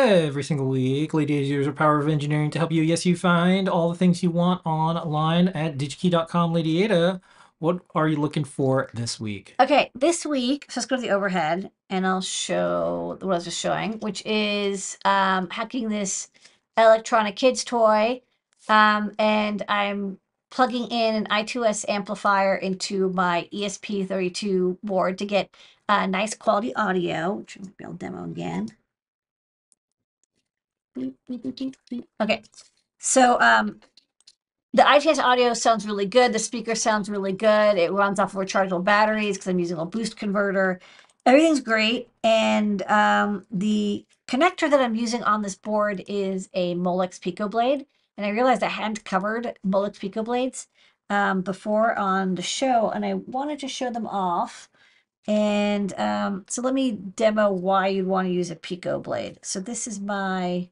Every single week, Lady uses her power of engineering to help you. Yes, you find all the things you want online at digikey.com. Lady Ada, what are you looking for this week? Okay, this week, so let's go to the overhead and I'll show what I was just showing, which is um, hacking this electronic kids toy. Um, and I'm plugging in an I2S amplifier into my ESP32 board to get uh, nice quality audio, which I'll demo again. Okay, so um, the I2S audio sounds really good. The speaker sounds really good. It runs off of rechargeable batteries because I'm using a boost converter. Everything's great. And um, the connector that I'm using on this board is a Molex Pico blade. And I realized I hadn't covered Molex Pico blades um, before on the show, and I wanted to show them off. And um, so let me demo why you'd want to use a Pico blade. So this is my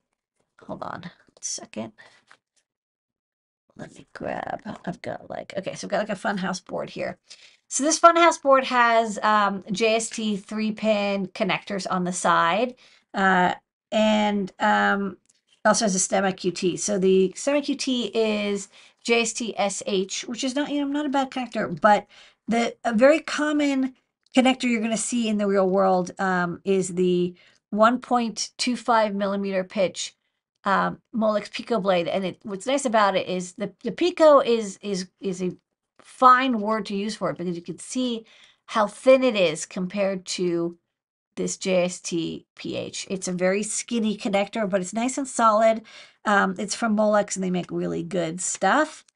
hold on a second. Let me grab, I've got like, okay, so I've got like a funhouse board here. So this funhouse board has um, JST three pin connectors on the side. Uh, and um, also has a STEMMA QT. So the STEMMA QT is JST SH, which is not, you know, not a bad connector, but the a very common connector you're going to see in the real world um, is the 1.25 millimeter pitch um, Molex Pico blade. And it, what's nice about it is the, the Pico is, is, is a fine word to use for it because you can see how thin it is compared to this JST PH. It's a very skinny connector, but it's nice and solid. Um, it's from Molex and they make really good stuff.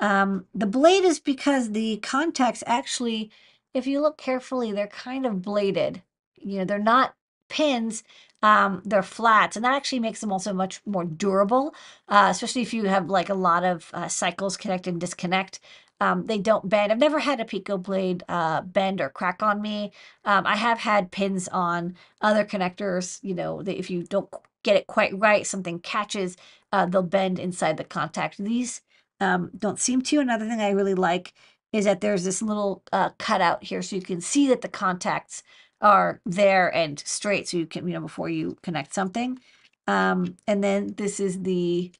Um, the blade is because the contacts actually, if you look carefully, they're kind of bladed. You know, they're not pins, um, they're flat. and that actually makes them also much more durable, uh, especially if you have like a lot of uh, cycles connect and disconnect. Um, they don't bend. I've never had a Pico blade uh, bend or crack on me. Um, I have had pins on other connectors, you know, that if you don't get it quite right, something catches, uh, they'll bend inside the contact. These um, don't seem to. Another thing I really like is that there's this little uh, cutout here so you can see that the contacts are there and straight so you can, you know, before you connect something. Um, and then this is the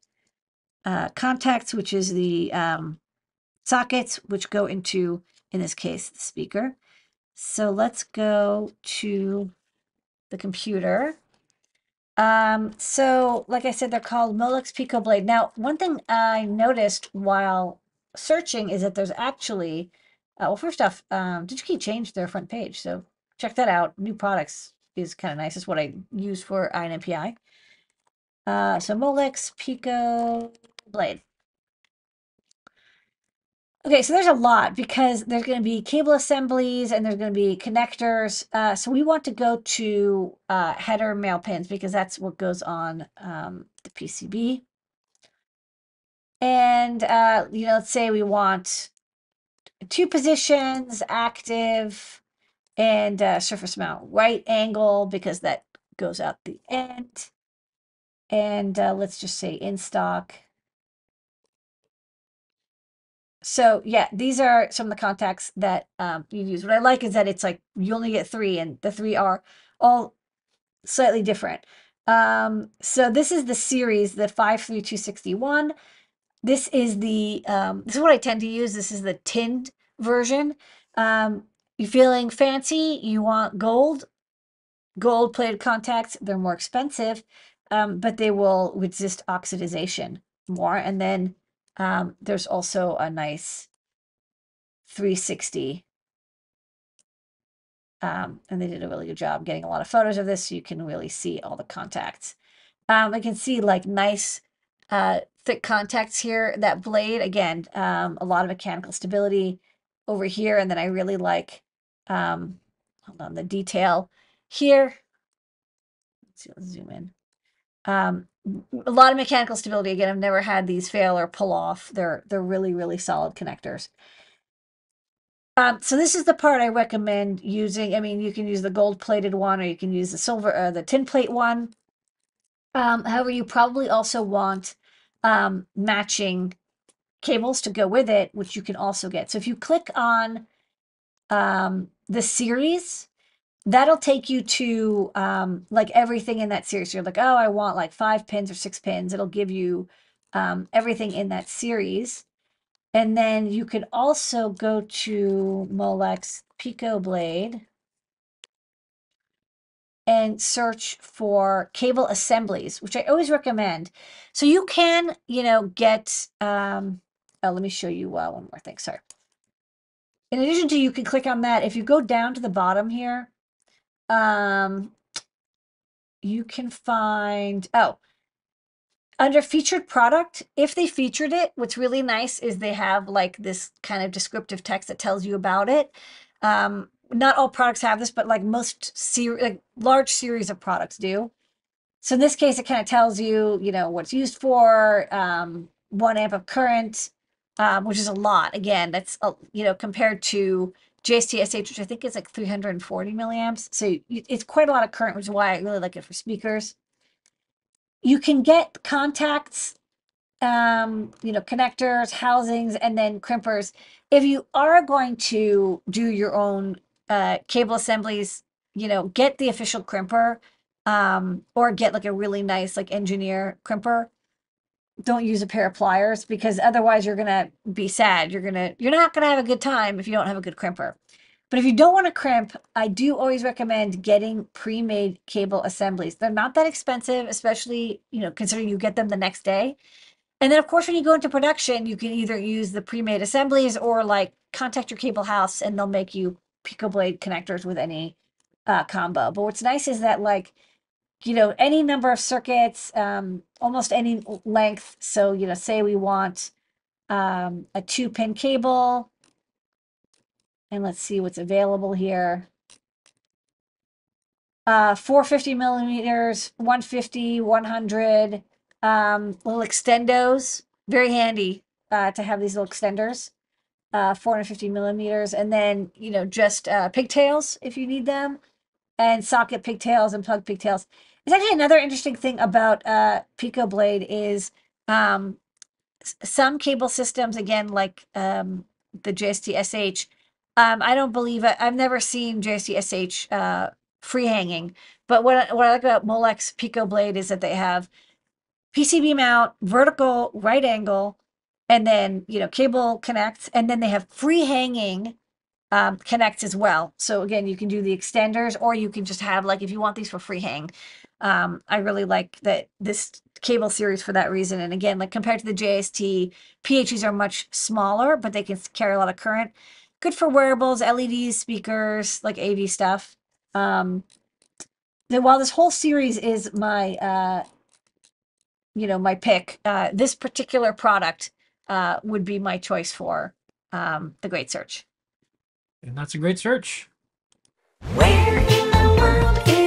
uh, contacts, which is the um, sockets, which go into, in this case, the speaker. So let's go to the computer. Um, so like I said, they're called Molex Pico Blade. Now, one thing I noticed while searching is that there's actually, uh, well, first off, um, DigiKey changed their front page. So check that out. New products is kind of nice. It's what I use for INMPI. Uh, so Molex Pico Blade. Okay, so there's a lot because there's going to be cable assemblies and there's going to be connectors. Uh, so we want to go to uh, header male pins because that's what goes on um, the PCB. And, uh, you know, let's say we want two positions, active, and uh, surface mount right angle because that goes out the end. And uh, let's just say in stock. So yeah, these are some of the contacts that um, you use. What I like is that it's like you only get three, and the three are all slightly different. Um, so this is the series, the 53261. This is the, um, this is what I tend to use. This is the tinned version. Um, you feeling fancy? You want gold? Gold plated contacts, they're more expensive, um, but they will resist oxidization more. And then um, there's also a nice 360. Um, and they did a really good job getting a lot of photos of this so you can really see all the contacts. Um, I can see like nice uh, thick contacts here. That blade, again, um, a lot of mechanical stability over here. And then I really like, um, hold on, the detail here. Let's see, let's zoom in. Um, a lot of mechanical stability. Again, I've never had these fail or pull off. They're they're really really solid connectors. Um, so this is the part I recommend using. I mean, you can use the gold plated one, or you can use the silver, uh, the tin plate one. Um, however, you probably also want um, matching cables to go with it, which you can also get. So if you click on um, the series, that'll take you to um, like everything in that series. You're like, oh, I want like five pins or six pins. It'll give you um, everything in that series. And then you could also go to Molex Pico Blade and search for cable assemblies, which I always recommend. So you can, you know, get, um, oh, let me show you uh, one more thing. Sorry. In addition to, you can click on that. If you go down to the bottom here, um, you can find, oh, under featured product, if they featured it, what's really nice is they have like this kind of descriptive text that tells you about it. Um, not all products have this, but like most ser- like large series of products do. So in this case, it kind of tells you, you know, what it's used for, um, one amp of current, um, which is a lot. Again, that's you know compared to JST-SH, which I think is like 340 milliamps. So it's quite a lot of current, which is why I really like it for speakers you can get contacts um you know connectors housings and then crimpers if you are going to do your own uh cable assemblies you know get the official crimper um or get like a really nice like engineer crimper don't use a pair of pliers because otherwise you're gonna be sad you're gonna you're not gonna have a good time if you don't have a good crimper but if you don't want to crimp, I do always recommend getting pre-made cable assemblies. They're not that expensive, especially, you know, considering you get them the next day. And then of course, when you go into production, you can either use the pre-made assemblies or like contact your cable house and they'll make you Pico Blade connectors with any uh, combo. But what's nice is that like, you know, any number of circuits, um, almost any length. So, you know, say we want um, a two pin cable, and let's see what's available here. Uh, 450 millimeters, 150, 100, um, little extendos. Very handy uh, to have these little extenders. Uh, 450 millimeters, and then you know just uh, pigtails if you need them, and socket pigtails and plug pigtails. It's actually another interesting thing about uh, Pico Blade is um, some cable systems, again like um, the JST SH, um, I don't believe it. I've never seen JST-SH uh, free hanging. But what I, what I like about Molex Pico Blade is that they have PCB mount, vertical, right angle, and then you know cable connects, and then they have free hanging um, connects as well. So again, you can do the extenders, or you can just have like if you want these for free hang. Um, I really like that this cable series for that reason. And again, like compared to the JST, PHEs are much smaller, but they can carry a lot of current good for wearables, LEDs, speakers, like AV stuff. Um, then while this whole series is my, uh, you know, my pick, uh, this particular product uh, would be my choice for um, the Great Search. And that's a great search. Where in